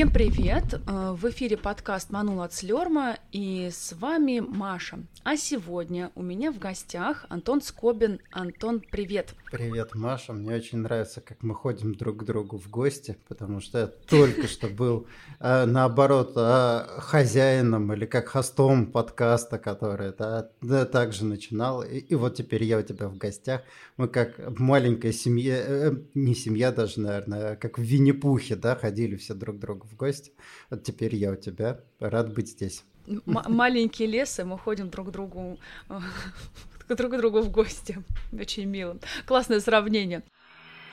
Всем привет! Э, в эфире подкаст «Манул от Слерма» и с вами Маша. А сегодня у меня в гостях Антон Скобин. Антон, привет! Привет, Маша. Мне очень нравится, как мы ходим друг к другу в гости, потому что я только что был, э, наоборот, э, хозяином или как хостом подкаста, который также начинал. И вот теперь я у тебя в гостях. Мы как в маленькой семье, не семья даже, наверное, а как в Винни-Пухе, да, ходили все друг к другу в гости. Вот теперь я у тебя. Рад быть здесь. М- маленький лес, и мы ходим друг к другу друг к другу в гости. Очень мило. Классное сравнение.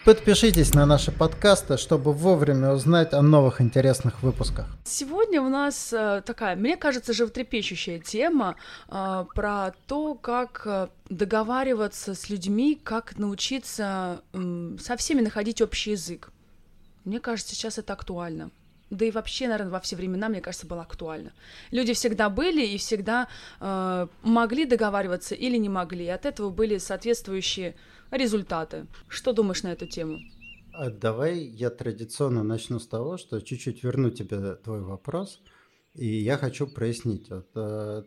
Подпишитесь на наши подкасты, чтобы вовремя узнать о новых интересных выпусках. Сегодня у нас э, такая, мне кажется, животрепещущая тема э, про то, как э, договариваться с людьми, как научиться э, со всеми находить общий язык. Мне кажется, сейчас это актуально да и вообще, наверное, во все времена, мне кажется, было актуально. Люди всегда были и всегда э, могли договариваться или не могли. И от этого были соответствующие результаты. Что думаешь на эту тему? А давай я традиционно начну с того, что чуть-чуть верну тебе твой вопрос. И я хочу прояснить, вот, э,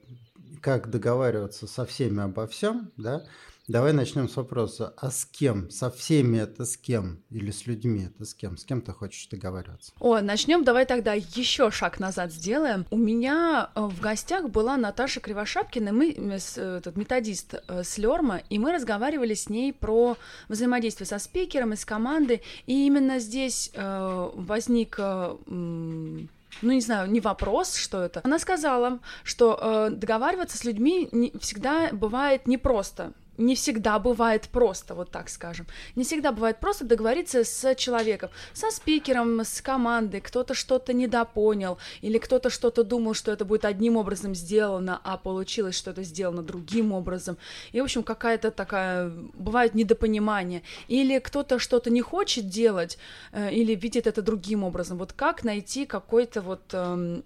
как договариваться со всеми обо всем, да, Давай начнем с вопроса. А с кем? Со всеми это с кем? Или с людьми это с кем? С кем ты хочешь договариваться? О, начнем. Давай тогда еще шаг назад сделаем. У меня э, в гостях была Наташа Кривошапкина, мы, э, этот методист э, с Лерма, и мы разговаривали с ней про взаимодействие со спикером и с командой. И именно здесь э, возник э, ну не знаю, не вопрос, что это. Она сказала, что э, договариваться с людьми не, всегда бывает непросто не всегда бывает просто, вот так скажем. Не всегда бывает просто договориться с человеком, со спикером, с командой, кто-то что-то недопонял, или кто-то что-то думал, что это будет одним образом сделано, а получилось, что это сделано другим образом. И, в общем, какая-то такая, бывает недопонимание. Или кто-то что-то не хочет делать, э, или видит это другим образом. Вот как найти какой-то вот э,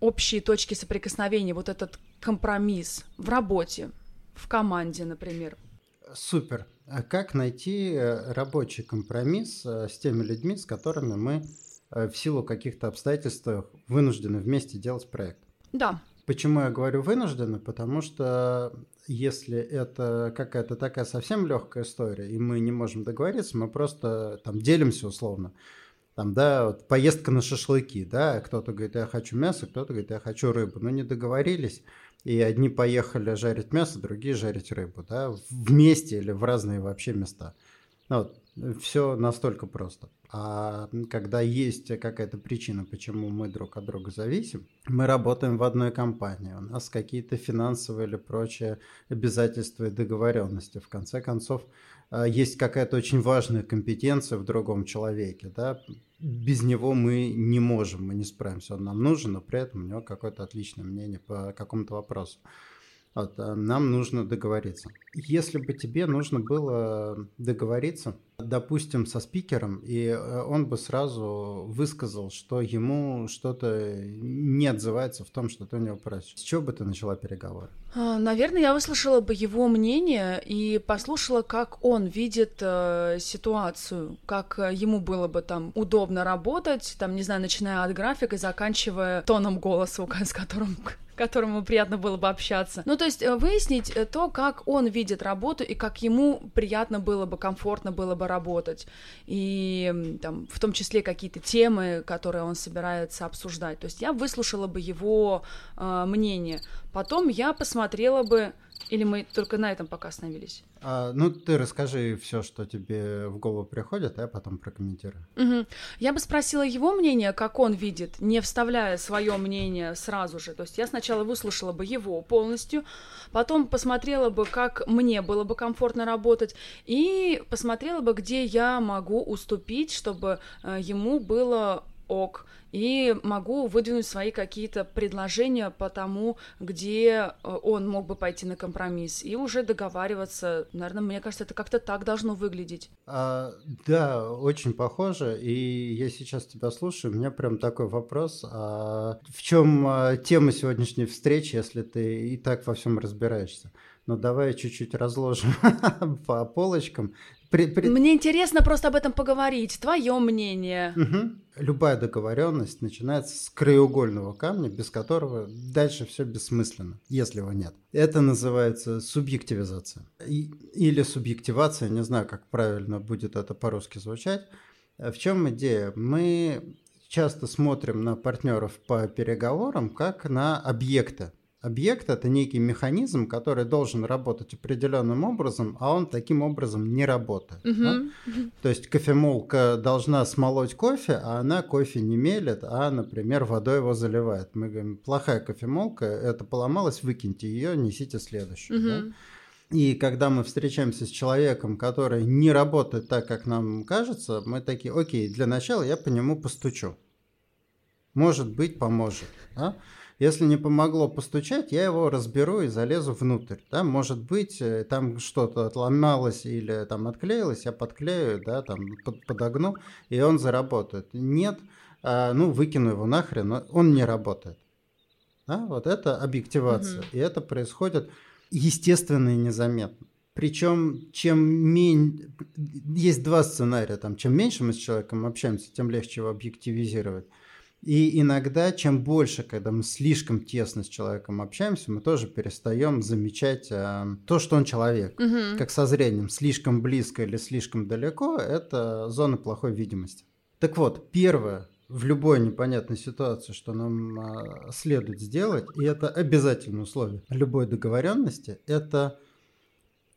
общие точки соприкосновения, вот этот компромисс в работе, в команде, например. Супер. А как найти э, рабочий компромисс э, с теми людьми, с которыми мы э, в силу каких-то обстоятельств вынуждены вместе делать проект? Да. Почему я говорю вынуждены? Потому что если это какая-то такая совсем легкая история, и мы не можем договориться, мы просто там делимся условно. Там, да, вот поездка на шашлыки, да, кто-то говорит, я хочу мясо, кто-то говорит, я хочу рыбу. Но не договорились, и одни поехали жарить мясо, другие жарить рыбу, да, вместе или в разные вообще места. Ну, вот, все настолько просто. А когда есть какая-то причина, почему мы друг от друга зависим, мы работаем в одной компании, у нас какие-то финансовые или прочие обязательства и договоренности. В конце концов, есть какая-то очень важная компетенция в другом человеке, да, без него мы не можем, мы не справимся, он нам нужен, но при этом у него какое-то отличное мнение по какому-то вопросу. Вот, а нам нужно договориться. Если бы тебе нужно было договориться, допустим, со спикером, и э, он бы сразу высказал, что ему что-то не отзывается в том, что ты у него просишь. С чего бы ты начала переговоры? А, наверное, я выслушала бы его мнение и послушала, как он видит э, ситуацию, как э, ему было бы там удобно работать, там, не знаю, начиная от графика и заканчивая тоном голоса, с которым которому приятно было бы общаться. Ну, то есть э, выяснить э, то, как он видит работу и как ему приятно было бы, комфортно было бы работать. И там, в том числе какие-то темы, которые он собирается обсуждать. То есть я выслушала бы его э, мнение. Потом я посмотрела бы или мы только на этом пока остановились? А, ну, ты расскажи все, что тебе в голову приходит, а я потом прокомментирую. Угу. Я бы спросила его мнение, как он видит, не вставляя свое мнение сразу же. То есть я сначала выслушала бы его полностью, потом посмотрела бы, как мне было бы комфортно работать, и посмотрела бы, где я могу уступить, чтобы э, ему было ок, и могу выдвинуть свои какие-то предложения по тому, где э, он мог бы пойти на компромисс, и уже договариваться. Наверное, мне кажется, это как-то так должно выглядеть. А, да, очень похоже, и я сейчас тебя слушаю, у меня прям такой вопрос. А в чем а, тема сегодняшней встречи, если ты и так во всем разбираешься? Ну, давай чуть-чуть разложим по полочкам. При, при... Мне интересно просто об этом поговорить. Твое мнение. Угу. любая договоренность начинается с краеугольного камня, без которого дальше все бессмысленно, если его нет. Это называется субъективизация. И, или субъективация, не знаю, как правильно будет это по-русски звучать. В чем идея? Мы часто смотрим на партнеров по переговорам как на объекты. Объект – это некий механизм, который должен работать определенным образом, а он таким образом не работает. Uh-huh. Да? То есть кофемолка должна смолоть кофе, а она кофе не мелет, а, например, водой его заливает. Мы говорим, плохая кофемолка, это поломалось, выкиньте ее, несите следующую. Uh-huh. Да? И когда мы встречаемся с человеком, который не работает так, как нам кажется, мы такие, окей, для начала я по нему постучу. Может быть, поможет. Да? Если не помогло постучать, я его разберу и залезу внутрь. Да? Может быть, э, там что-то отломалось или там отклеилось, я подклею, да, там под, подогну, и он заработает. Нет, а, ну, выкину его нахрен, он не работает. Да? Вот это объективация. Угу. И это происходит естественно и незаметно. Причем, чем меньше... Есть два сценария. Там, чем меньше мы с человеком общаемся, тем легче его объективизировать. И иногда, чем больше, когда мы слишком тесно с человеком общаемся, мы тоже перестаем замечать э, то, что он человек. Угу. Как со зрением, слишком близко или слишком далеко, это зона плохой видимости. Так вот, первое, в любой непонятной ситуации, что нам э, следует сделать, и это обязательное условие любой договоренности, это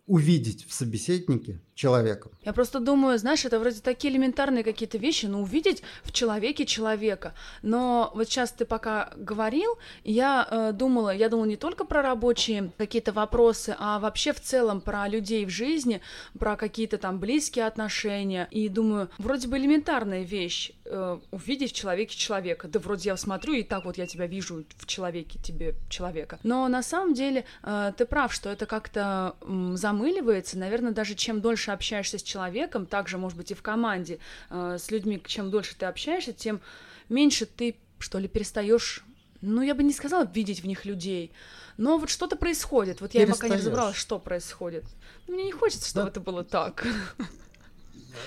увидеть в собеседнике человека. Я просто думаю, знаешь, это вроде такие элементарные какие-то вещи, но увидеть в человеке человека. Но вот сейчас ты пока говорил, я э, думала, я думала не только про рабочие какие-то вопросы, а вообще в целом про людей в жизни, про какие-то там близкие отношения. И думаю, вроде бы элементарная вещь э, увидеть в человеке человека. Да вроде я смотрю, и так вот я тебя вижу в человеке, тебе человека. Но на самом деле э, ты прав, что это как-то э, замыливается. Наверное, даже чем дольше общаешься с человеком, также, может быть, и в команде э, с людьми, чем дольше ты общаешься, тем меньше ты, что ли, перестаешь ну, я бы не сказала видеть в них людей, но вот что-то происходит. Вот я пока не разобралась, что происходит. Мне не хочется, чтобы да. это было так.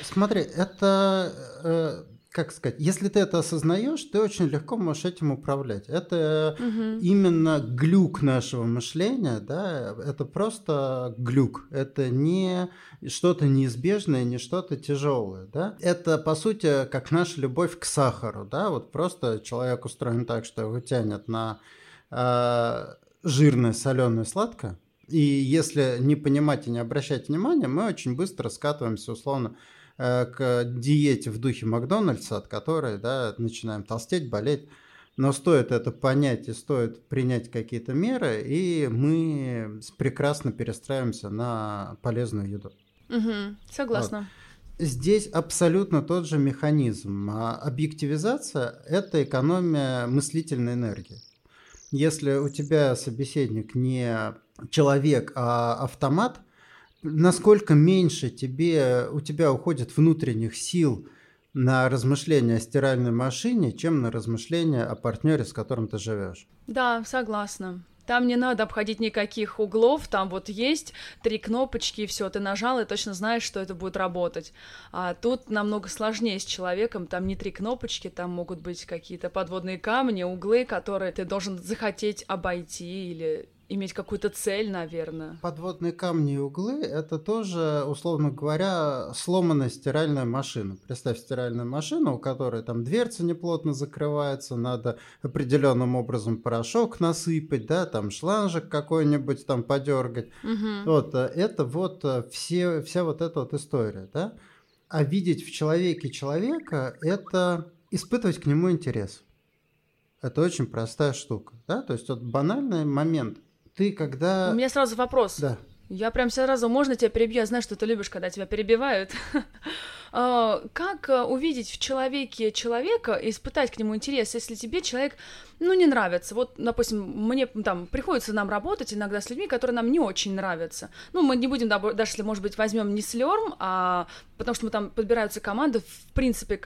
Смотри, это э, как сказать, если ты это осознаешь, ты очень легко можешь этим управлять. Это угу. именно глюк нашего мышления, да, это просто глюк. Это не что-то неизбежное, не что-то тяжелое, да. Это, по сути, как наша любовь к сахару, да, вот просто человек устроен так, что его тянет на э, жирное, соленое, сладкое. И если не понимать и не обращать внимания, мы очень быстро скатываемся, условно, к диете в духе Макдональдса, от которой да, начинаем толстеть, болеть. Но стоит это понять и стоит принять какие-то меры, и мы прекрасно перестраиваемся на полезную еду. Угу, согласна. Вот. Здесь абсолютно тот же механизм. А объективизация – это экономия мыслительной энергии. Если у тебя собеседник не человек, а автомат – насколько меньше тебе, у тебя уходит внутренних сил на размышления о стиральной машине, чем на размышления о партнере, с которым ты живешь. Да, согласна. Там не надо обходить никаких углов, там вот есть три кнопочки, и все, ты нажал и точно знаешь, что это будет работать. А тут намного сложнее с человеком, там не три кнопочки, там могут быть какие-то подводные камни, углы, которые ты должен захотеть обойти или иметь какую-то цель, наверное. Подводные камни и углы – это тоже, условно говоря, сломанная стиральная машина. Представь стиральную машину, у которой там дверца неплотно закрывается, надо определенным образом порошок насыпать, да, там шланжик какой-нибудь там подергать. Угу. Вот, э, это вот э, все, вся вот эта вот история, да. А видеть в человеке человека – это испытывать к нему интерес. Это очень простая штука, да, то есть вот банальный момент ты когда... У меня сразу вопрос. Да. Я прям сразу, можно тебя перебью? Я знаю, что ты любишь, когда тебя перебивают. А, как э, увидеть в человеке человека и испытать к нему интерес, если тебе человек, ну, не нравится? Вот, допустим, мне там приходится нам работать иногда с людьми, которые нам не очень нравятся. Ну, мы не будем, даже если, может быть, возьмем не слерм, а потому что мы там подбираются команды, в принципе,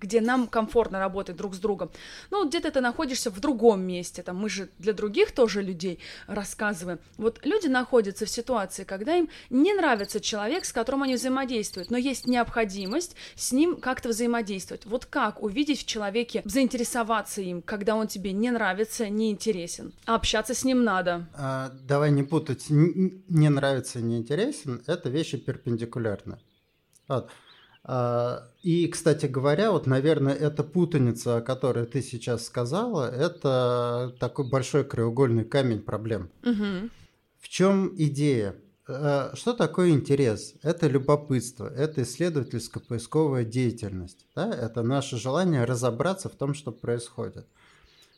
где нам комфортно работать друг с другом. Ну, где-то ты находишься в другом месте, там мы же для других тоже людей рассказываем. Вот люди находятся в ситуации, когда им не нравится человек, с которым они взаимодействуют, но есть необходимость с ним как-то взаимодействовать. Вот как увидеть в человеке, заинтересоваться им, когда он тебе не нравится, не интересен, а общаться с ним надо. А, давай не путать, не нравится, не интересен, это вещи перпендикулярны. Вот. А, и, кстати говоря, вот, наверное, эта путаница, о которой ты сейчас сказала, это такой большой краеугольный камень проблем. Угу. В чем идея? Э, что такое интерес? Это любопытство, это исследовательско-поисковая деятельность. Да? Это наше желание разобраться в том, что происходит.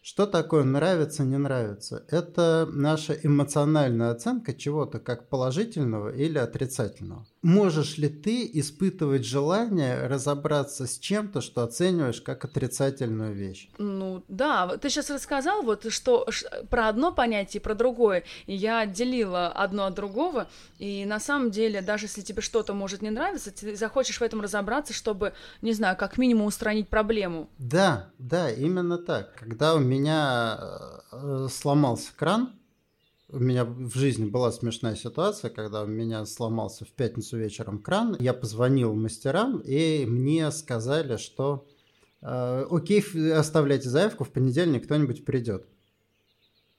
Что такое нравится, не нравится? Это наша эмоциональная оценка чего-то как положительного или отрицательного. Можешь ли ты испытывать желание разобраться с чем-то, что оцениваешь как отрицательную вещь? Ну да, ты сейчас рассказал вот что про одно понятие, про другое, и я отделила одно от другого, и на самом деле даже если тебе что-то может не нравиться, ты захочешь в этом разобраться, чтобы, не знаю, как минимум устранить проблему. Да, да, именно так. Когда у меня э, сломался кран, у меня в жизни была смешная ситуация, когда у меня сломался в пятницу вечером кран. Я позвонил мастерам, и мне сказали, что э, окей, оставляйте заявку, в понедельник кто-нибудь придет.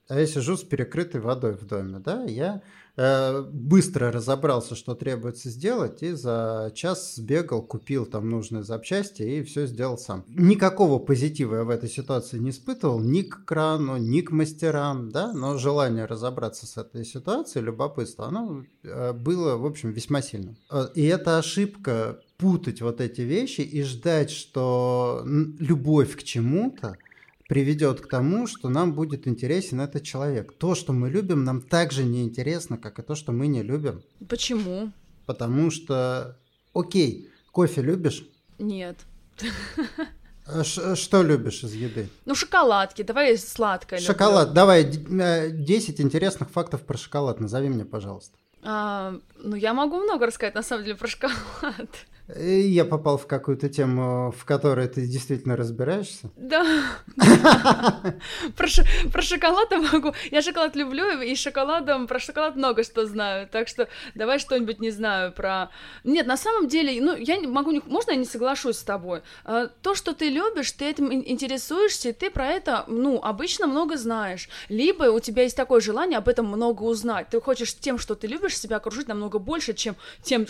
А я сижу с перекрытой водой в доме, да, я Э, быстро разобрался, что требуется сделать, и за час сбегал, купил там нужные запчасти и все сделал сам. Никакого позитива я в этой ситуации не испытывал, ни к крану, ни к мастерам, да, но желание разобраться с этой ситуацией, любопытство, оно э, было, в общем, весьма сильным. Э, и эта ошибка путать вот эти вещи и ждать, что любовь к чему-то приведет к тому, что нам будет интересен этот человек. То, что мы любим, нам так же неинтересно, как и то, что мы не любим. Почему? Потому что, окей, кофе любишь? Нет. А ш- что любишь из еды? Ну, шоколадки, давай сладкое. Шоколад, люблю. давай 10 интересных фактов про шоколад, назови мне, пожалуйста. А, ну, я могу много рассказать, на самом деле, про шоколад. Я попал в какую-то тему, в которой ты действительно разбираешься. Да. Про, шоколад я могу. Я шоколад люблю, и шоколадом про шоколад много что знаю. Так что давай что-нибудь не знаю про. Нет, на самом деле, ну, я не могу. Можно я не соглашусь с тобой? А, то, что ты любишь, ты этим интересуешься, и ты про это, ну, обычно много знаешь. Либо у тебя есть такое желание об этом много узнать. Ты хочешь тем, что ты любишь, себя окружить намного больше, чем тем,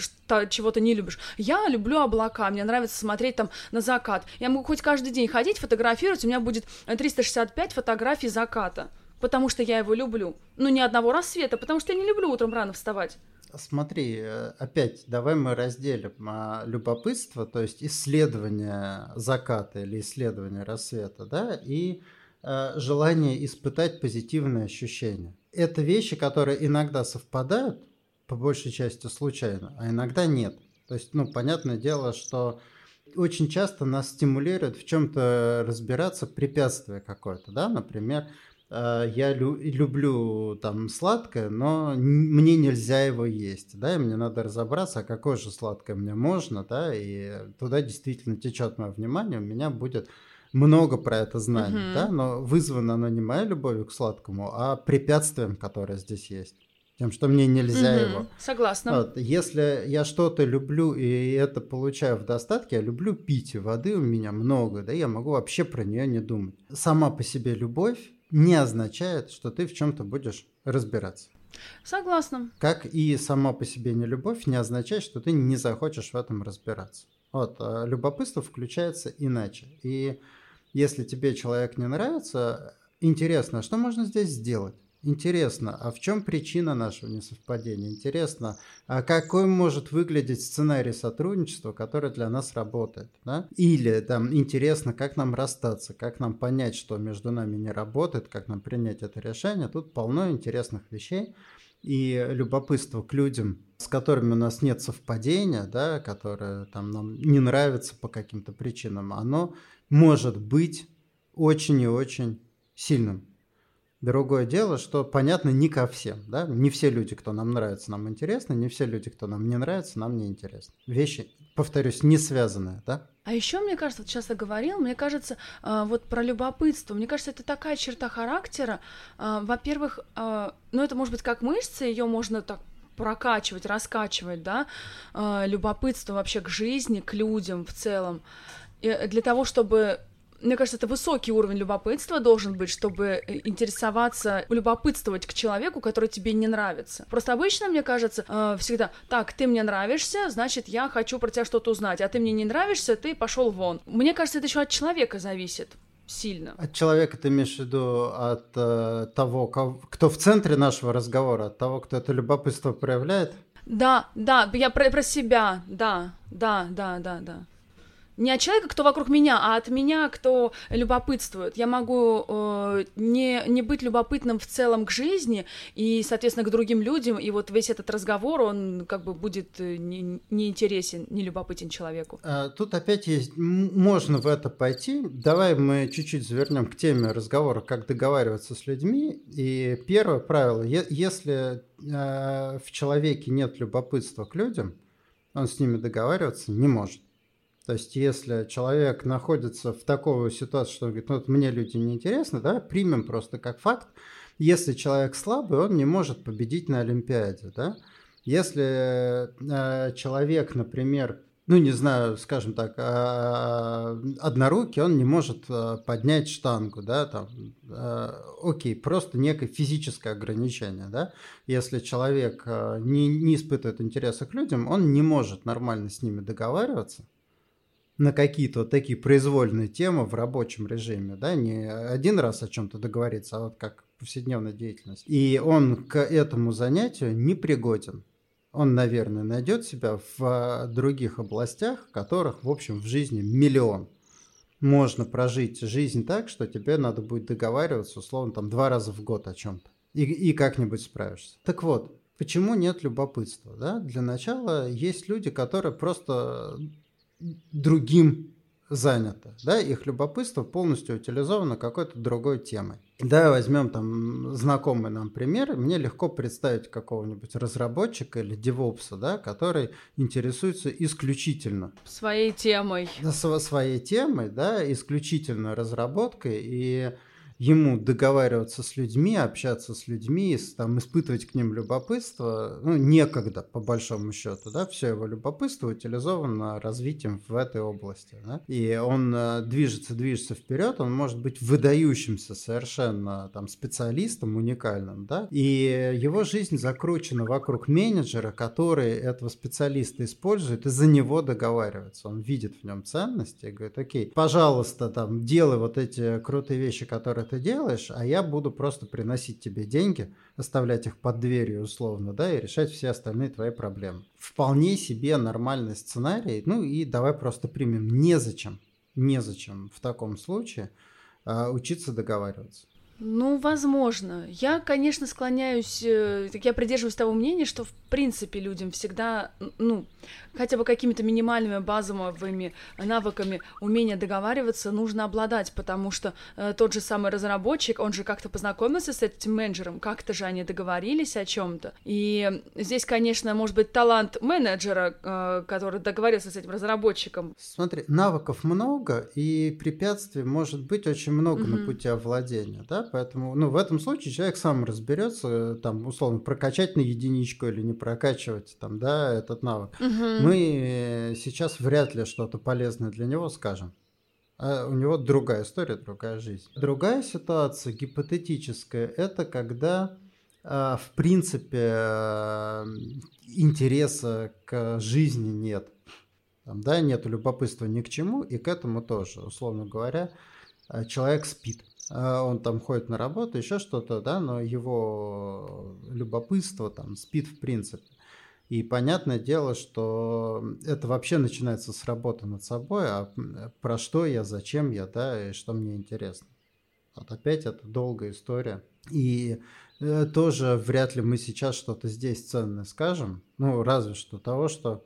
чего ты не любишь. Я люблю облака, мне нравится смотреть там на закат. Я могу хоть каждый день ходить, фотографировать, у меня будет 365 фотографий заката, потому что я его люблю. Ну, ни одного рассвета, потому что я не люблю утром рано вставать. Смотри, э, опять давай мы разделим а, любопытство, то есть исследование заката или исследование рассвета, да, и э, желание испытать позитивные ощущения. Это вещи, которые иногда совпадают, по большей части случайно, а иногда нет. То есть, ну, понятное дело, что очень часто нас стимулирует в чем-то разбираться препятствие какое-то, да, например, э, я лю- люблю там сладкое, но мне нельзя его есть, да, и мне надо разобраться, а какое же сладкое мне можно, да, и туда действительно течет мое внимание, у меня будет много про это знаний, uh-huh. да, но вызвано оно не моей любовью к сладкому, а препятствием, которое здесь есть тем, что мне нельзя угу, его. Согласна. Вот, если я что-то люблю и это получаю в достатке, я люблю пить, и воды у меня много, да, я могу вообще про нее не думать. Сама по себе любовь не означает, что ты в чем-то будешь разбираться. Согласна. Как и сама по себе не любовь не означает, что ты не захочешь в этом разбираться. Вот, а любопытство включается иначе. И если тебе человек не нравится, интересно, а что можно здесь сделать? Интересно, а в чем причина нашего несовпадения? Интересно, а какой может выглядеть сценарий сотрудничества, который для нас работает? Да? Или там интересно, как нам расстаться, как нам понять, что между нами не работает, как нам принять это решение. Тут полно интересных вещей. И любопытство к людям, с которыми у нас нет совпадения, да, которые там нам не нравятся по каким-то причинам, оно может быть очень и очень сильным. Другое дело, что понятно не ко всем, да, не все люди, кто нам нравится, нам интересны, не все люди, кто нам не нравится, нам не интересны. Вещи, повторюсь, не связанные, да. А еще, мне кажется, вот часто говорил, мне кажется, э, вот про любопытство, мне кажется, это такая черта характера, э, во-первых, э, ну это может быть как мышца, ее можно так прокачивать, раскачивать, да, любопытство вообще к жизни, к людям в целом, и для того, чтобы мне кажется, это высокий уровень любопытства должен быть, чтобы э, интересоваться, любопытствовать к человеку, который тебе не нравится. Просто обычно, мне кажется, э, всегда, так, ты мне нравишься, значит, я хочу про тебя что-то узнать, а ты мне не нравишься, ты пошел вон. Мне кажется, это еще от человека зависит сильно. От человека ты имеешь в виду от э, того, кто в центре нашего разговора, от того, кто это любопытство проявляет? Да, да, я про, про себя, да, да, да, да, да не от человека, кто вокруг меня, а от меня, кто любопытствует. Я могу э, не, не быть любопытным в целом к жизни и, соответственно, к другим людям, и вот весь этот разговор, он как бы будет э, неинтересен, не, не любопытен человеку. А, тут опять есть, можно в это пойти. Давай мы чуть-чуть завернем к теме разговора, как договариваться с людьми. И первое правило, если э, в человеке нет любопытства к людям, он с ними договариваться не может. То есть, если человек находится в такой ситуации, что он говорит, ну, вот мне люди не интересны, да, примем просто как факт. Если человек слабый, он не может победить на Олимпиаде, да. Если э, человек, например, ну, не знаю, скажем так, э, однорукий, он не может э, поднять штангу, да, там, э, окей, просто некое физическое ограничение, да. Если человек не, не испытывает интереса к людям, он не может нормально с ними договариваться, на какие-то вот такие произвольные темы в рабочем режиме, да, не один раз о чем-то договориться, а вот как повседневная деятельность. И он к этому занятию не пригоден. Он, наверное, найдет себя в а, других областях, которых, в общем, в жизни миллион. Можно прожить жизнь так, что тебе надо будет договариваться, условно, там, два раза в год о чем-то. И, и как-нибудь справишься. Так вот, почему нет любопытства? Да? Для начала есть люди, которые просто другим занято, да, их любопытство полностью утилизовано какой-то другой темой. Да, возьмем там знакомый нам пример, мне легко представить какого-нибудь разработчика или девопса, да, который интересуется исключительно своей темой. Своей темой, да, исключительно разработкой и ему договариваться с людьми, общаться с людьми, там, испытывать к ним любопытство, ну, некогда, по большому счету, да, все его любопытство утилизовано развитием в этой области, да, и он э, движется, движется вперед, он может быть выдающимся совершенно там специалистом уникальным, да, и его жизнь закручена вокруг менеджера, который этого специалиста использует и за него договаривается, он видит в нем ценности и говорит, окей, пожалуйста, там, делай вот эти крутые вещи, которые ты делаешь, а я буду просто приносить тебе деньги, оставлять их под дверью условно, да, и решать все остальные твои проблемы. Вполне себе нормальный сценарий, ну и давай просто примем. Незачем, незачем в таком случае а, учиться договариваться. Ну, возможно. Я, конечно, склоняюсь, э, я придерживаюсь того мнения, что в принципе людям всегда, ну, хотя бы какими-то минимальными базовыми навыками умения договариваться нужно обладать, потому что э, тот же самый разработчик, он же как-то познакомился с этим менеджером, как-то же они договорились о чем-то. И здесь, конечно, может быть талант менеджера, э, который договорился с этим разработчиком. Смотри, навыков много, и препятствий может быть очень много mm-hmm. на пути овладения, да, поэтому, ну, в этом случае человек сам разберется, там, условно, прокачать на единичку или не прокачивать, там, да, этот навык. Угу. Мы сейчас вряд ли что-то полезное для него скажем. А у него другая история, другая жизнь. Другая ситуация, гипотетическая, это когда, а, в принципе, а, интереса к жизни нет. Там, да, нет любопытства ни к чему, и к этому тоже, условно говоря, человек спит. А, он там ходит на работу, еще что-то, да, но его любопытство там спит в принципе. И понятное дело, что это вообще начинается с работы над собой, а про что я, зачем я, да, и что мне интересно. Вот опять это долгая история. И э, тоже вряд ли мы сейчас что-то здесь ценное скажем. Ну, разве что того, что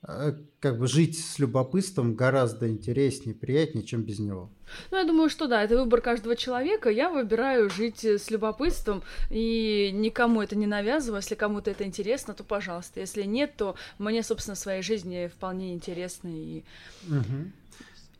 как бы жить с любопытством гораздо интереснее, приятнее, чем без него. Ну, я думаю, что да, это выбор каждого человека. Я выбираю жить с любопытством и никому это не навязываю. Если кому-то это интересно, то пожалуйста. Если нет, то мне, собственно, в своей жизни вполне интересно и... Угу.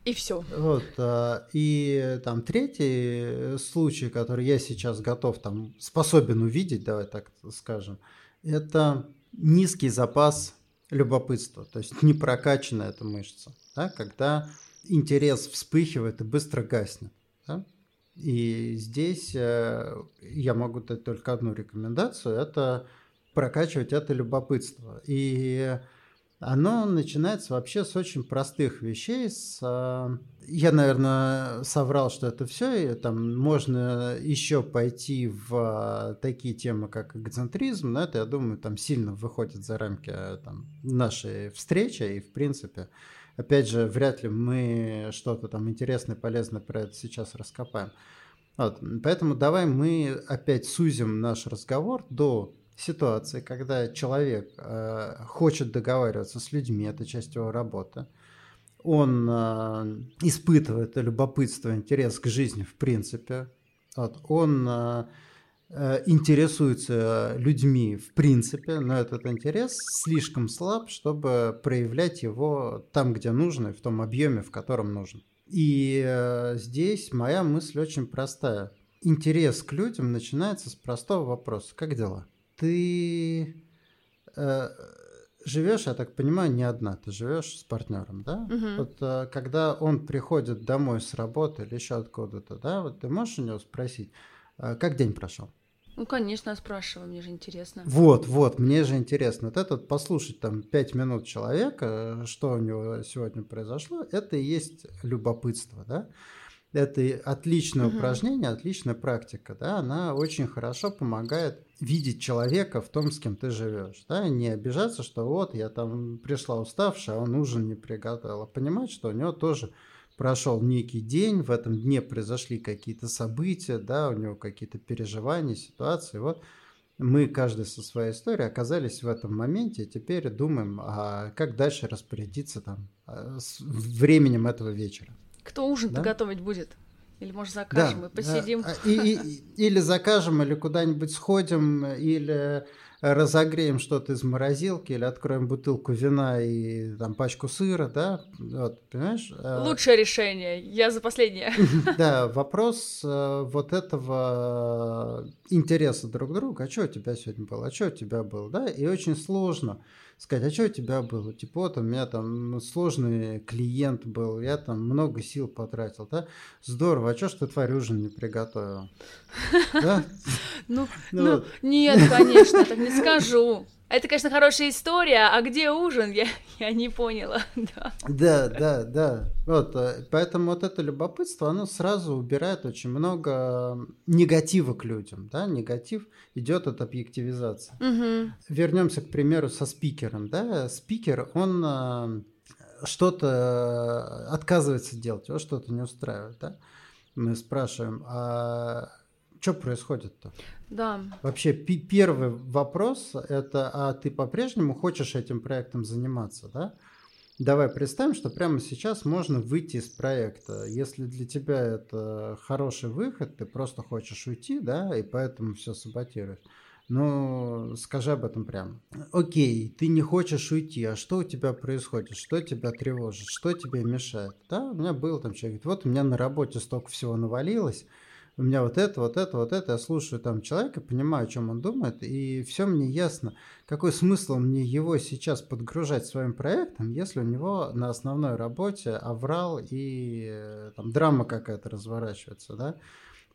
И все. Вот, а, и там третий случай, который я сейчас готов, там, способен увидеть, давай так скажем, это низкий запас любопытства, то есть не прокачана эта мышца, да, когда интерес вспыхивает и быстро гаснет. Да? И здесь э, я могу дать только одну рекомендацию, это прокачивать это любопытство. И оно начинается вообще с очень простых вещей. С, э, я, наверное, соврал, что это все. И там можно еще пойти в такие темы, как эгоцентризм, но это, я думаю, там сильно выходит за рамки э, там, нашей встречи. И, в принципе, опять же, вряд ли мы что-то там интересное, полезное про это сейчас раскопаем. Вот. Поэтому давай мы опять сузим наш разговор до ситуации, когда человек э, хочет договариваться с людьми, это часть его работы, он э, испытывает любопытство, интерес к жизни в принципе, вот, он э, интересуется людьми в принципе, но этот интерес слишком слаб, чтобы проявлять его там, где нужно, и в том объеме, в котором нужно. И здесь моя мысль очень простая. Интерес к людям начинается с простого вопроса. Как дела? Ты э, живешь, я так понимаю, не одна, ты живешь с партнером, да? Угу. Вот э, когда он приходит домой с работы или еще откуда-то, да, вот ты можешь у него спросить, э, как день прошел? Ну, конечно, спрашиваю, мне же интересно. Вот, вот, мне же интересно. Вот этот послушать там пять минут человека, что у него сегодня произошло, это и есть любопытство, да? Это отличное угу. упражнение, отличная практика, да, она очень хорошо помогает видеть человека в том, с кем ты живешь, да, не обижаться, что вот я там пришла уставшая, а он ужин не приготовил, а понимать, что у него тоже прошел некий день, в этом дне произошли какие-то события, да, у него какие-то переживания, ситуации. Вот мы, каждый со своей историей, оказались в этом моменте, и теперь думаем, а как дальше распорядиться там а, с временем этого вечера. Кто ужин-то да? готовить будет? Или, может, закажем да, и посидим? И, и, или закажем, или куда-нибудь сходим, или разогреем что-то из морозилки или откроем бутылку вина и там пачку сыра, да, вот, понимаешь? Э, Лучшее решение, я за последнее. Да, вопрос э, вот этого интереса друг к другу, а что у тебя сегодня было, а что у тебя было, да, и очень сложно сказать, а что у тебя было? Типа, вот у меня там сложный клиент был, я там много сил потратил, да? Здорово, а что ж ты тварь ужин не приготовил? Ну, ну, ну нет, конечно, так не скажу. Это, конечно, хорошая история, а где ужин, я, я не поняла. Да. да, да, да. Вот, э, поэтому вот это любопытство, оно сразу убирает очень много негатива к людям, да, негатив идет от объективизации. Угу. Вернемся к примеру со спикером, да, спикер, он э, что-то отказывается делать, его что-то не устраивает, да. Мы спрашиваем, а что происходит-то? Да. Вообще, первый вопрос – это, а ты по-прежнему хочешь этим проектом заниматься, да? Давай представим, что прямо сейчас можно выйти из проекта. Если для тебя это хороший выход, ты просто хочешь уйти, да, и поэтому все саботируешь. Ну, скажи об этом прямо. Окей, ты не хочешь уйти, а что у тебя происходит? Что тебя тревожит? Что тебе мешает? Да, у меня был там человек, вот у меня на работе столько всего навалилось, у меня вот это, вот это, вот это, я слушаю там человека, понимаю, о чем он думает, и все мне ясно, какой смысл мне его сейчас подгружать своим проектом, если у него на основной работе аврал и э, там драма какая-то разворачивается, да?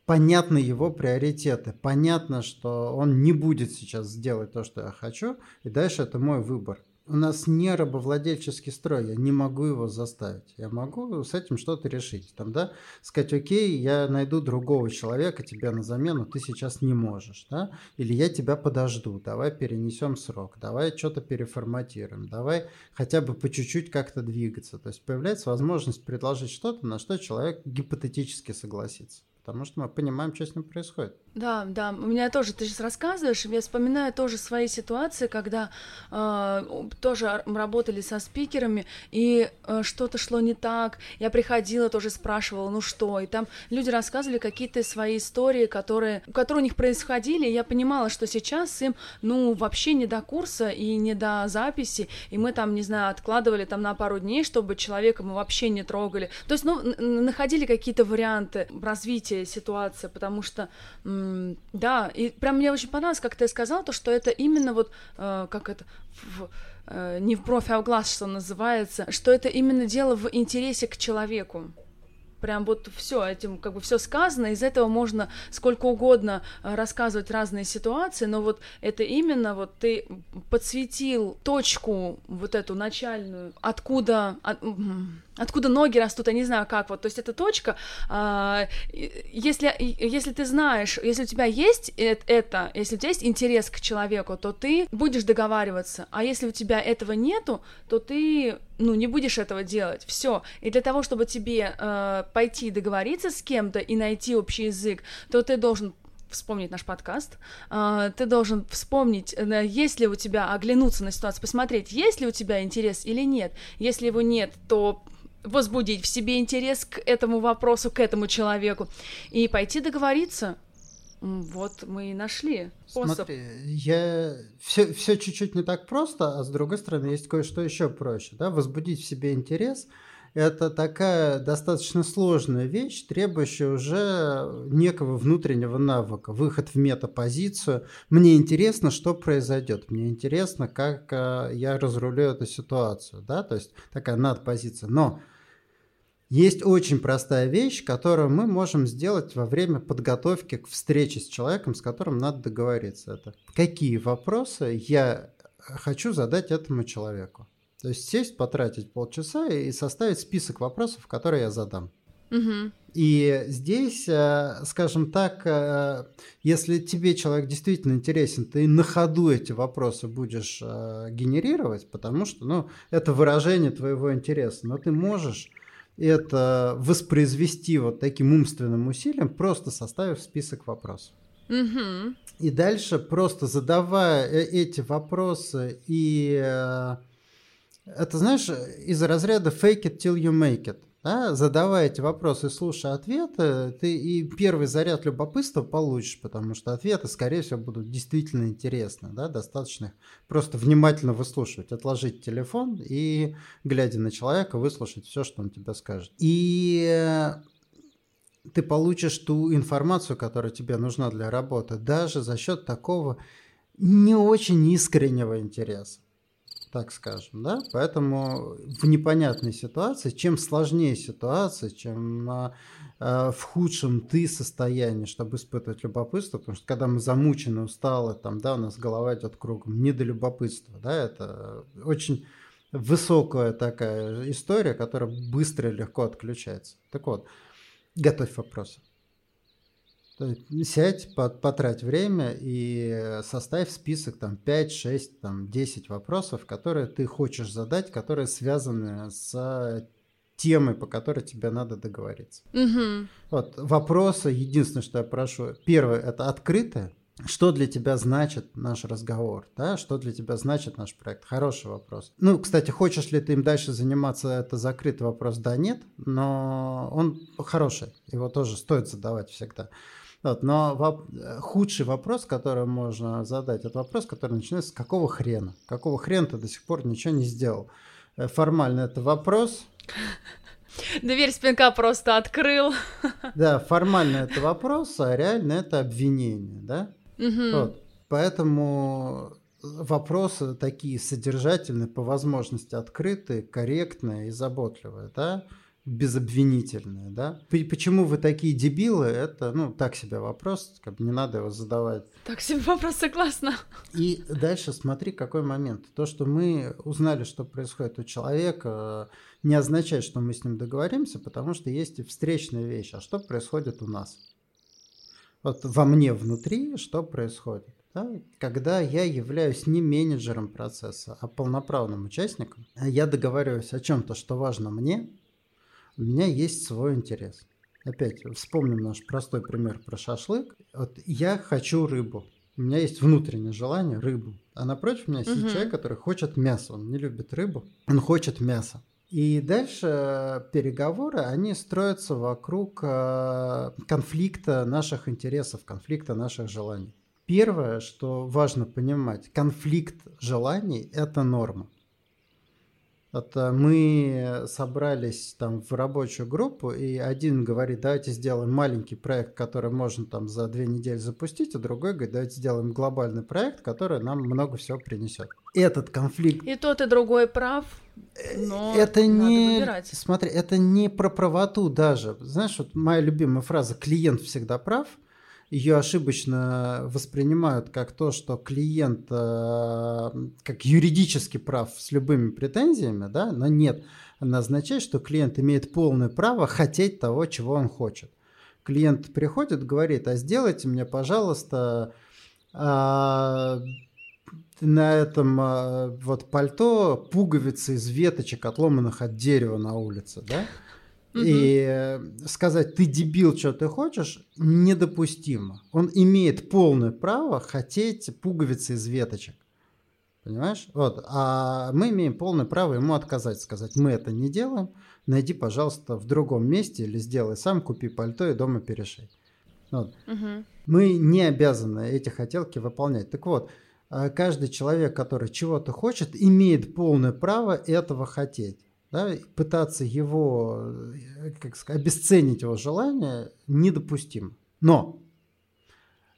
Понятны его приоритеты, понятно, что он не будет сейчас сделать то, что я хочу, и дальше это мой выбор у нас не рабовладельческий строй, я не могу его заставить. Я могу с этим что-то решить. Там, да, сказать, окей, я найду другого человека тебе на замену, ты сейчас не можешь, да, или я тебя подожду, давай перенесем срок, давай что-то переформатируем, давай хотя бы по чуть-чуть как-то двигаться. То есть появляется возможность предложить что-то, на что человек гипотетически согласится потому что мы понимаем, что с ним происходит. Да, да, у меня тоже, ты сейчас рассказываешь, я вспоминаю тоже свои ситуации, когда э, тоже работали со спикерами, и э, что-то шло не так, я приходила, тоже спрашивала, ну что, и там люди рассказывали какие-то свои истории, которые, которые у них происходили, и я понимала, что сейчас им, ну, вообще не до курса и не до записи, и мы там, не знаю, откладывали там на пару дней, чтобы человека мы вообще не трогали, то есть, ну, находили какие-то варианты развития ситуации, потому что Да, и прям мне очень понравилось, как ты сказал, то, что это именно вот, э, как это, в, э, не в бровь, а в глаз, что называется, что это именно дело в интересе к человеку. Прям вот все этим как бы все сказано, из этого можно сколько угодно э, рассказывать разные ситуации, но вот это именно вот ты подсветил точку вот эту начальную, откуда от, откуда ноги растут, я не знаю как вот, то есть эта точка, а, если если ты знаешь, если у тебя есть это, если у тебя есть интерес к человеку, то ты будешь договариваться, а если у тебя этого нету, то ты ну, не будешь этого делать, все. И для того, чтобы тебе э, пойти договориться с кем-то и найти общий язык, то ты должен вспомнить наш подкаст, э, ты должен вспомнить, э, есть ли у тебя, оглянуться на ситуацию, посмотреть, есть ли у тебя интерес или нет. Если его нет, то возбудить в себе интерес к этому вопросу, к этому человеку и пойти договориться. Вот мы и нашли способ. Смотри, я все, все чуть-чуть не так просто, а с другой стороны есть кое-что еще проще, да, возбудить в себе интерес. Это такая достаточно сложная вещь, требующая уже некого внутреннего навыка, выход в метапозицию. Мне интересно, что произойдет, мне интересно, как э, я разрулю эту ситуацию, да, то есть такая надпозиция. Но есть очень простая вещь, которую мы можем сделать во время подготовки к встрече с человеком, с которым надо договориться. Это какие вопросы я хочу задать этому человеку. То есть сесть, потратить полчаса и составить список вопросов, которые я задам. Угу. И здесь, э, скажем так, э, если тебе человек действительно интересен, ты на ходу эти вопросы будешь э, генерировать, потому что ну, это выражение твоего интереса, но ты можешь это воспроизвести вот таким умственным усилием, просто составив список вопросов. Угу. И дальше просто задавая э, эти вопросы и э, это знаешь из разряда fake it till you make it да, задавая эти вопросы, слушая ответы, ты и первый заряд любопытства получишь, потому что ответы, скорее всего, будут действительно интересны, да, достаточно просто внимательно выслушивать, отложить телефон и, глядя на человека, выслушать все, что он тебе скажет. И ты получишь ту информацию, которая тебе нужна для работы, даже за счет такого не очень искреннего интереса так скажем, да, поэтому в непонятной ситуации, чем сложнее ситуация, чем а, в худшем ты состоянии, чтобы испытывать любопытство, потому что когда мы замучены, усталы, там, да, у нас голова идет кругом, не до любопытства, да, это очень высокая такая история, которая быстро и легко отключается. Так вот, готовь вопросы. Сядь, потрать время и составь список там 5, 6, там 10 вопросов, которые ты хочешь задать, которые связаны с темой, по которой тебе надо договориться. Угу. Вот вопросы, единственное, что я прошу. Первое – это открытое. Что для тебя значит наш разговор? Да? Что для тебя значит наш проект? Хороший вопрос. Ну, кстати, хочешь ли ты им дальше заниматься, это закрытый вопрос, да, нет, но он хороший, его тоже стоит задавать всегда. Вот, но воп... худший вопрос, который можно задать, это вопрос, который начинается с какого хрена? Какого хрена ты до сих пор ничего не сделал? Э, формально это вопрос. Дверь спинка просто открыл. Да, формально это вопрос, а реально это обвинение, да? Угу. Вот. Поэтому вопросы такие содержательные, по возможности открытые, корректные и заботливые, да? Безобвинительное, да? Почему вы такие дебилы? Это, ну, так себе вопрос, как бы не надо его задавать. Так себе вопрос, согласна. И дальше смотри, какой момент. То, что мы узнали, что происходит у человека, не означает, что мы с ним договоримся, потому что есть и встречная вещь. А что происходит у нас? Вот во мне внутри что происходит? Да? Когда я являюсь не менеджером процесса, а полноправным участником, я договариваюсь о чем-то, что важно мне – у меня есть свой интерес. Опять вспомним наш простой пример про шашлык. Вот я хочу рыбу. У меня есть внутреннее желание рыбу. А напротив меня сидит угу. человек, который хочет мясо. Он не любит рыбу, он хочет мясо. И дальше переговоры, они строятся вокруг э, конфликта наших интересов, конфликта наших желаний. Первое, что важно понимать, конфликт желаний – это норма. Это мы собрались там в рабочую группу, и один говорит, давайте сделаем маленький проект, который можно там за две недели запустить, а другой говорит, давайте сделаем глобальный проект, который нам много всего принесет. Этот конфликт... И тот, и другой прав, но это не, выбирать. смотри, это не про правоту даже. Знаешь, вот моя любимая фраза «клиент всегда прав», ее ошибочно воспринимают как то, что клиент э, как юридически прав с любыми претензиями, да, но нет. Она означает, что клиент имеет полное право хотеть того, чего он хочет. Клиент приходит, говорит, а сделайте мне, пожалуйста, а, на этом а, вот пальто пуговицы из веточек, отломанных от дерева на улице, да? И э, сказать, ты дебил, что ты хочешь, недопустимо. Он имеет полное право хотеть пуговицы из веточек. Понимаешь? Вот. А мы имеем полное право ему отказать, сказать, мы это не делаем, найди, пожалуйста, в другом месте или сделай сам, купи пальто и дома перешей. Вот. Мгм. Мы не обязаны эти хотелки выполнять. Так вот, а, каждый человек, который чего-то хочет, имеет полное право этого хотеть. Да? Пытаться его, э, как сказать, обесценить его желание недопустимо. Но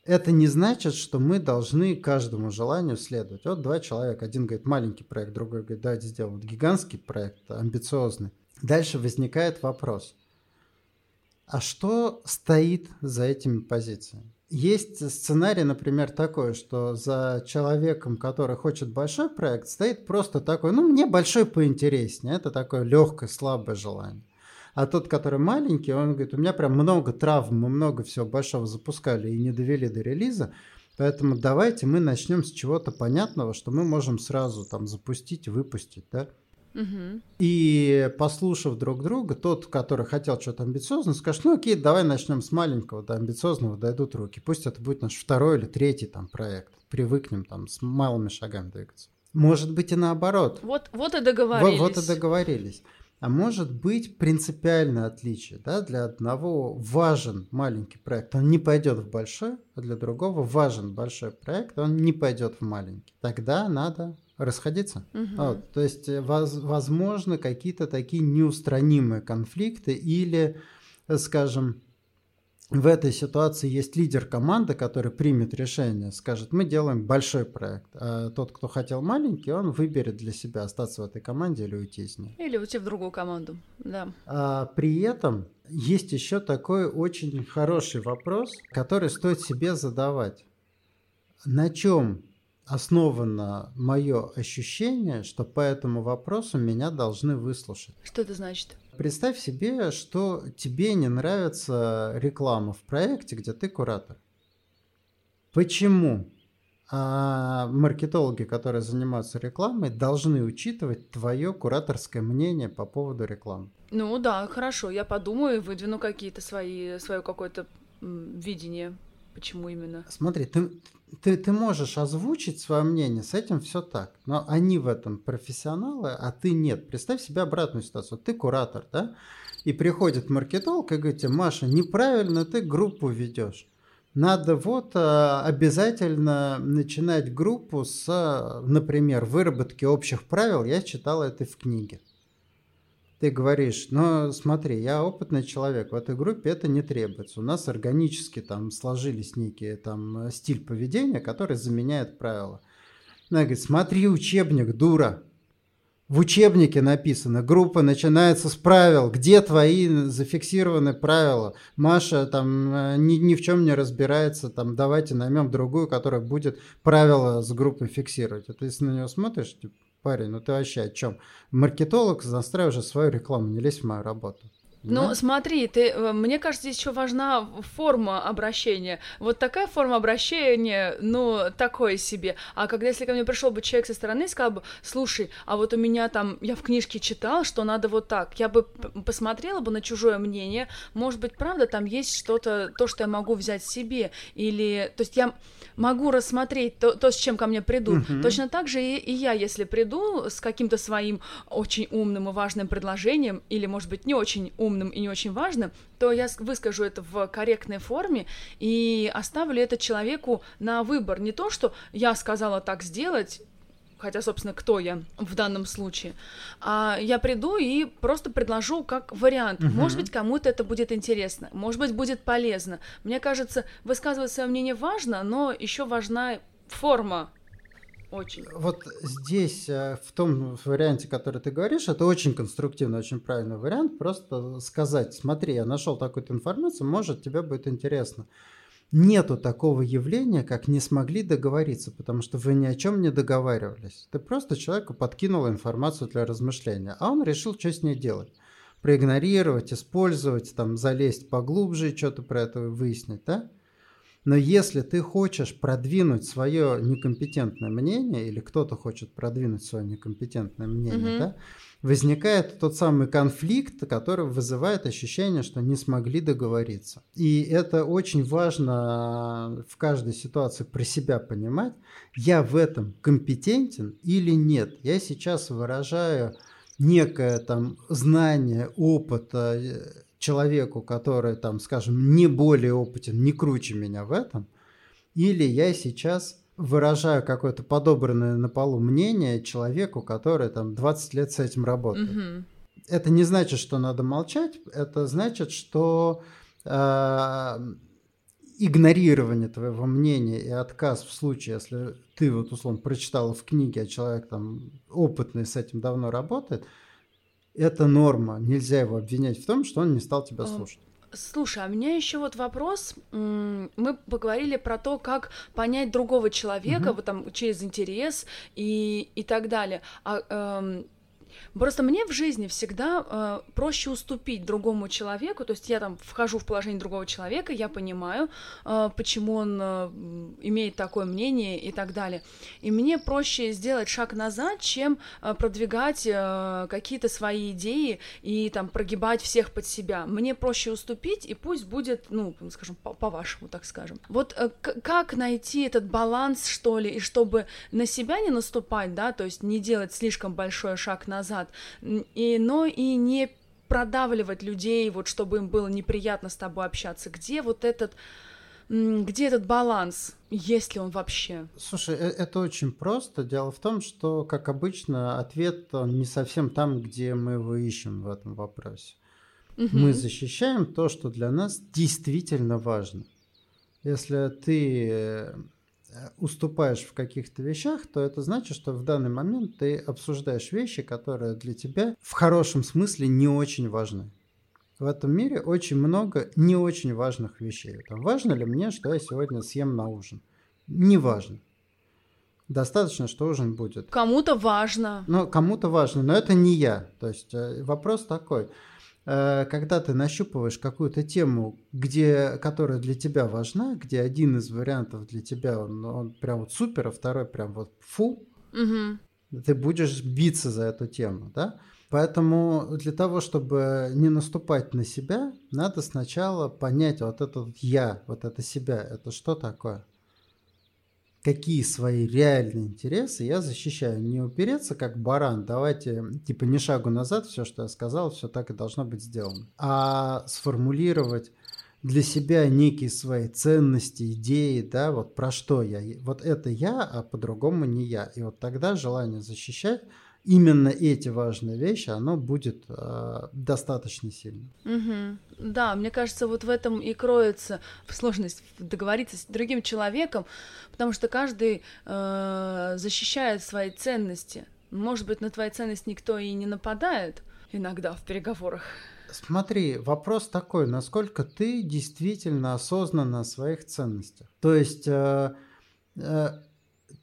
это не значит, что мы должны каждому желанию следовать. Вот два человека, один говорит маленький проект, другой говорит, давайте сделаем гигантский проект, амбициозный. Дальше возникает вопрос, а что стоит за этими позициями? Есть сценарий, например, такой, что за человеком, который хочет большой проект, стоит просто такой, ну, мне большой поинтереснее. Это такое легкое, слабое желание. А тот, который маленький, он говорит, у меня прям много травм, мы много всего большого запускали и не довели до релиза, поэтому давайте мы начнем с чего-то понятного, что мы можем сразу там запустить, выпустить, да. Мгм. И послушав друг друга, тот, который хотел что-то амбициозное, скажет, ну окей, давай начнем с маленького до амбициозного, дойдут руки. Пусть это будет наш второй или третий там проект. Привыкнем там с малыми шагами двигаться. Может быть и наоборот. Вот, вот и Во- договорились. Вот и договорились. А может быть принципиальное отличие. Да? Для одного важен маленький проект, он не пойдет в большой, а для другого важен большой проект, он не пойдет в маленький. Тогда надо расходиться. Мгм. Вот, то есть, э, воз- возможно, какие-то такие неустранимые конфликты или, скажем, в этой ситуации есть лидер команды, который примет решение, скажет, мы делаем большой проект, а тот, кто хотел маленький, он выберет для себя остаться в этой команде или уйти из нее. Или уйти в другую команду. Да. А при этом есть еще такой очень хороший вопрос, который стоит себе задавать. На чем основано мое ощущение, что по этому вопросу меня должны выслушать? Что это значит? Представь себе, что тебе не нравится реклама в проекте, где ты куратор. Почему а, маркетологи, которые занимаются рекламой, должны учитывать твое кураторское мнение по поводу рекламы? Ну да, хорошо, я подумаю и выдвину какие-то свои, свое какое-то видение, почему именно. Смотри, ты, ты, ты можешь озвучить свое мнение, с этим все так. Но они в этом профессионалы, а ты нет. Представь себе обратную ситуацию. Ты куратор, да? И приходит маркетолог и говорит тебе, Маша, неправильно ты группу ведешь. Надо вот а, обязательно начинать группу с, а, например, выработки общих правил. Я читала это в книге. Ты говоришь, ну смотри, я опытный человек, в этой группе это не требуется. У нас органически там сложились некие там э, стиль поведения, который заменяет правила. Она говорит, смотри учебник, дура. В учебнике написано, группа начинается с правил. Где твои зафиксированы правила? Маша там э, ни, ни в чем не разбирается. Там давайте наймем другую, которая будет правила с группой фиксировать. А ты если на нее смотришь, типа, парень, ну ты вообще о чем? Маркетолог, настраивай уже свою рекламу, не лезь в мою работу. Ну, Понимаешь? смотри, ты, э, мне кажется, здесь еще важна форма обращения. Вот такая форма обращения, ну, такое себе. А когда, если ко мне пришел бы человек со стороны и сказал бы, слушай, а вот у меня там, я в книжке читал, что надо вот так, я бы посмотрела бы на чужое мнение, может быть, правда, там есть что-то, то, что я могу взять себе, или, то есть я могу рассмотреть то, то с чем ко мне придут. Мгм. Точно так же и, и я, если приду с каким-то своим очень умным и важным предложением, или, может быть, не очень умным и не очень важным, то я выскажу это в корректной форме и оставлю это человеку на выбор. Не то, что я сказала так сделать, хотя, собственно, кто я в данном случае, а я приду и просто предложу как вариант. Угу. Может быть, кому-то это будет интересно, может быть, будет полезно. Мне кажется, высказывать свое мнение важно, но еще важна форма очень. Вот здесь, э, в том варианте, который ты говоришь, это очень конструктивный, очень правильный вариант. Просто сказать, смотри, я нашел такую-то информацию, может, тебе будет интересно. Нету такого явления, как не смогли договориться, потому что вы ни о чем не договаривались. Ты просто человеку подкинул информацию для размышления, а он решил, что с ней делать. Проигнорировать, использовать, там, залезть поглубже, что-то про это выяснить, да? Но если ты хочешь продвинуть свое некомпетентное мнение, или кто-то хочет продвинуть свое некомпетентное мнение, mm-hmm. да, возникает тот самый конфликт, который вызывает ощущение, что не смогли договориться. И это очень важно в каждой ситуации про себя понимать, я в этом компетентен или нет. Я сейчас выражаю некое там знание, опыт, э, человеку, который там, скажем, не более опытен, не круче меня в этом, или я сейчас выражаю какое-то подобранное на полу мнение человеку, который там 20 лет с этим работает. Угу. Это не значит, что надо молчать, это значит, что э, игнорирование твоего мнения и отказ в случае, если ты вот условно прочитал в книге, а человек там опытный с этим давно работает – это норма. Нельзя его обвинять в том, что он не стал тебя слушать. Слушай, а у меня еще вот вопрос. Мы поговорили про то, как понять другого человека, угу. вот там через интерес и, и так далее. А эм, Просто мне в жизни всегда э, проще уступить другому человеку, то есть я там вхожу в положение другого человека, я понимаю, э, почему он э, имеет такое мнение и так далее. И мне проще сделать шаг назад, чем э, продвигать э, какие-то свои идеи и там прогибать всех под себя. Мне проще уступить, и пусть будет, ну, скажем, по-вашему, так скажем. Вот э, как найти этот баланс, что ли, и чтобы на себя не наступать, да, то есть не делать слишком большой шаг назад, назад, и, но и не продавливать людей, вот чтобы им было неприятно с тобой общаться. Где вот этот где этот баланс, есть ли он вообще? Слушай, э, это очень просто. Дело в том, что, как обычно, ответ не совсем там, где мы его ищем в этом вопросе. Угу. Мы защищаем то, что для нас действительно важно. Если ты Э, уступаешь в каких-то вещах, то это значит, что в данный момент ты обсуждаешь вещи, которые для тебя в хорошем смысле не очень важны. В этом мире очень много не очень важных вещей. Там, важно ли мне, что я сегодня съем на ужин? Не важно. Достаточно, что ужин будет. Кому-то важно. Ну, кому-то важно, но это не я. То есть э, вопрос такой – когда ты нащупываешь какую-то тему, где, которая для тебя важна, где один из вариантов для тебя, он, он прям вот супер, а второй прям вот фу, угу. ты будешь биться за эту тему, да? Поэтому для того, чтобы не наступать на себя, надо сначала понять вот это вот я, вот это себя, это что такое какие свои реальные интересы я защищаю. Не упереться как баран, давайте, типа, не шагу назад, все, что я сказал, все так и должно быть сделано. А сформулировать для себя некие свои ценности, идеи, да, вот про что я. Вот это я, а по-другому не я. И вот тогда желание защищать именно эти важные вещи, оно будет э, достаточно сильно. Угу. Да, мне кажется, вот в этом и кроется сложность договориться с другим человеком, потому что каждый э, защищает свои ценности. Может быть, на твои ценности никто и не нападает иногда в переговорах. Смотри, вопрос такой, насколько ты действительно осознанна о своих ценностях. То есть э, э,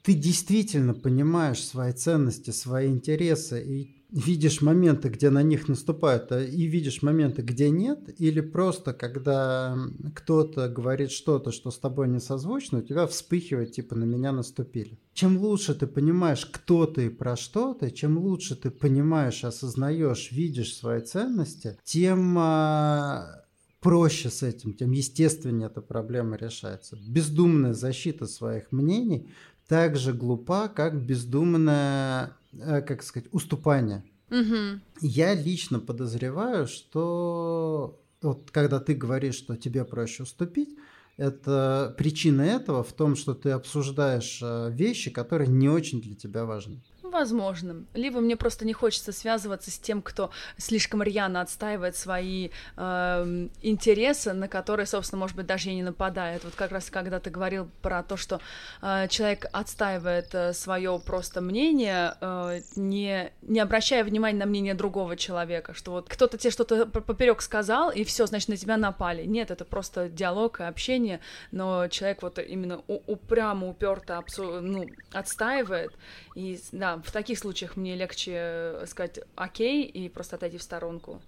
ты действительно понимаешь свои ценности, свои интересы и видишь моменты, где на них наступают, а и видишь моменты, где нет, или просто когда кто-то говорит что-то, что с тобой не созвучно, у тебя вспыхивает, типа, на меня наступили. Чем лучше ты понимаешь, кто ты и про что ты, чем лучше ты понимаешь, осознаешь, видишь свои ценности, тем а, проще с этим, тем естественнее эта проблема решается. Бездумная защита своих мнений так же глупа, как бездумное, э, как сказать, уступание. Угу. Я лично подозреваю, что вот когда ты говоришь, что тебе проще уступить, это причина этого в том, что ты обсуждаешь э, вещи, которые не очень для тебя важны. Возможно. Либо мне просто не хочется связываться с тем, кто слишком рьяно отстаивает свои э, интересы, на которые, собственно, может быть, даже и не нападает. Вот как раз когда ты говорил про то, что э, человек отстаивает э, свое просто мнение, э, не, не обращая внимания на мнение другого человека, что вот кто-то тебе что-то поперек сказал, и все, значит, на тебя напали. Нет, это просто диалог и общение, но человек вот именно упрямо, уперто ну, отстаивает. И да, в таких случаях мне легче э, сказать окей и просто отойти в сторонку.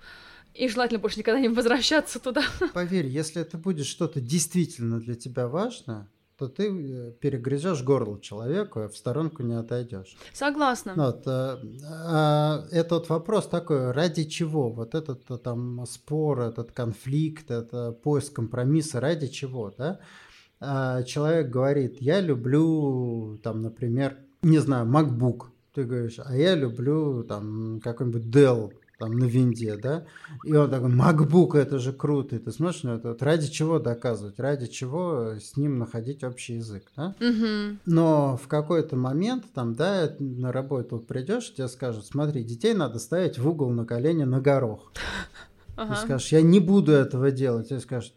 И желательно больше никогда не возвращаться туда. Поверь, если это будет что-то действительно для тебя важное, то ты э, перегрызешь горло человеку, а в сторонку не отойдешь. Согласна. Вот, а, а, этот вопрос такой, ради чего? Вот этот там спор, этот конфликт, это поиск компромисса, ради чего, да? А, человек говорит, я люблю, там, например, не знаю, MacBook, ты говоришь, а я люблю там какой-нибудь Dell там на винде, да, и он такой, MacBook, это же круто, и ты смотришь на это, вот ради чего доказывать, ради чего с ним находить общий язык, да, угу. но в какой-то момент, там, да, на работу придешь, тебе скажут, смотри, детей надо ставить в угол на колени на горох, ага. ты скажешь, я не буду этого делать, тебе скажут,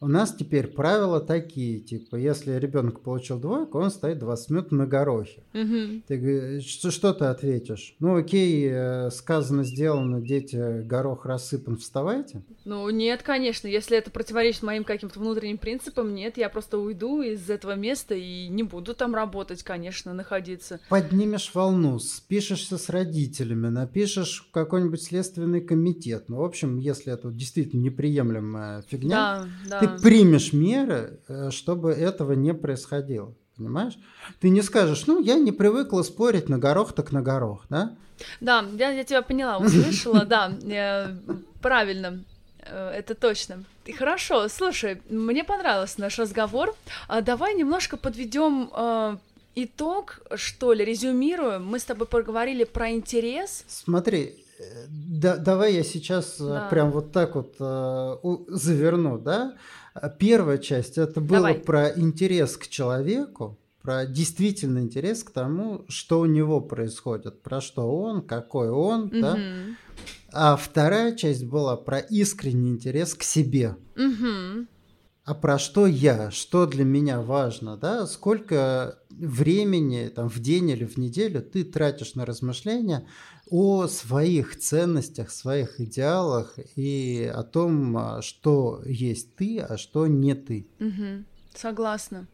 у нас теперь правила такие, типа, если ребенок получил двойку, он стоит 20 минут на горохе. Угу. Ты что, что ты ответишь? Ну, окей, э, сказано, сделано, дети, горох рассыпан, вставайте? Ну, нет, конечно, если это противоречит моим каким-то внутренним принципам, нет, я просто уйду из этого места и не буду там работать, конечно, находиться. Поднимешь волну, спишешься с родителями, напишешь в какой-нибудь следственный комитет. Ну, в общем, если это действительно неприемлемая фигня, да, да. ты примешь меры, э, чтобы этого не происходило. Понимаешь? Ты не скажешь, ну, я не привыкла спорить на горох, так на горох, да? Да, я, я тебя поняла, услышала, да, правильно, э, это точно. Хорошо, слушай, мне понравился наш разговор. А давай немножко подведем э, итог, что ли, резюмируем. Мы с тобой поговорили про интерес. Смотри, да, давай я сейчас э, да. прям вот так вот э, заверну, да? Первая часть это было давай. про интерес к человеку, про действительный интерес к тому, что у него происходит, про что он, какой он, угу. да? А вторая часть была про искренний интерес к себе. Угу. А про что я, что для меня важно, да? Сколько времени там в день или в неделю ты тратишь на размышления о своих ценностях, своих идеалах и о том, а, что есть ты, а что не ты. Угу. Согласна.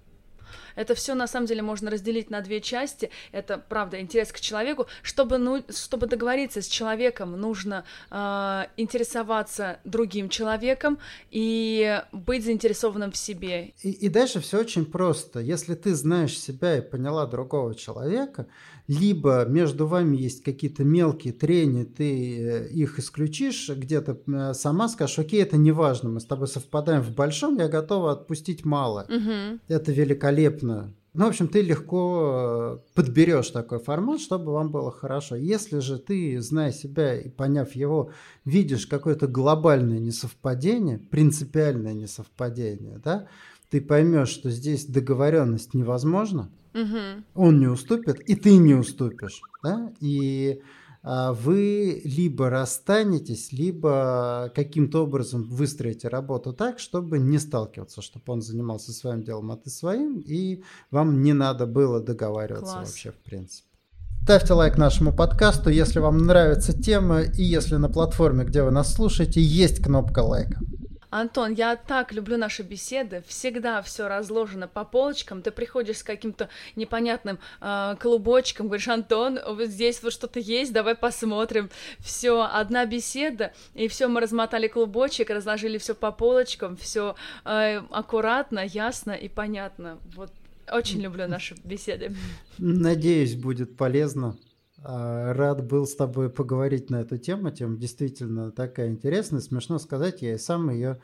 Это все на самом деле можно разделить на две части. Это правда интерес к человеку. Чтобы, ну, чтобы договориться с человеком, нужно э, интересоваться другим человеком и быть заинтересованным в себе. И, и дальше все очень просто. Если ты знаешь себя и поняла другого человека, либо между вами есть какие-то мелкие трения, ты э, их исключишь, где-то э, сама скажешь, окей, это не важно, мы с тобой совпадаем в большом, я готова отпустить мало. Угу. Это великолепно. Ну, в общем, ты легко э, подберешь такой формат, чтобы вам было хорошо. Если же ты, зная себя и поняв его, видишь какое-то глобальное несовпадение, принципиальное несовпадение, да, ты поймешь, что здесь договоренность невозможна, угу. он не уступит, и ты не уступишь. Да? И а, вы либо расстанетесь, либо каким-то образом выстроите работу так, чтобы не сталкиваться, чтобы он занимался своим делом, а ты своим, и вам не надо было договариваться Класс. вообще в принципе. Ставьте лайк нашему подкасту, если вам нравится тема, и если на платформе, где вы нас слушаете, есть кнопка лайка. Антон, я так люблю наши беседы. Всегда все разложено по полочкам. Ты приходишь с каким-то непонятным э, клубочком, говоришь, Антон, вот здесь вот что-то есть, давай посмотрим. Все, одна беседа, и все, мы размотали клубочек, разложили все по полочкам, все э, аккуратно, ясно и понятно. Вот очень люблю наши беседы. Надеюсь, будет полезно. А, рад был с тобой поговорить на эту тему. Тема действительно такая интересная. Смешно сказать, я и сам ее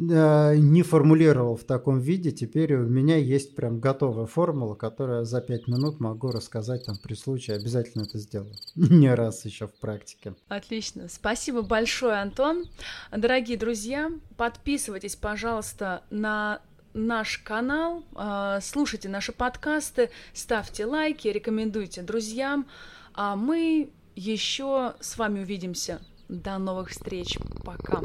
а, не формулировал в таком виде. Теперь у меня есть прям готовая формула, которую за пять минут могу рассказать там при случае. Обязательно это сделаю. Не раз еще в практике. Отлично. Спасибо большое, Антон. Дорогие друзья, подписывайтесь, пожалуйста, на наш канал, а, слушайте наши подкасты, ставьте лайки, рекомендуйте друзьям. А мы еще с вами увидимся. До новых встреч. Пока.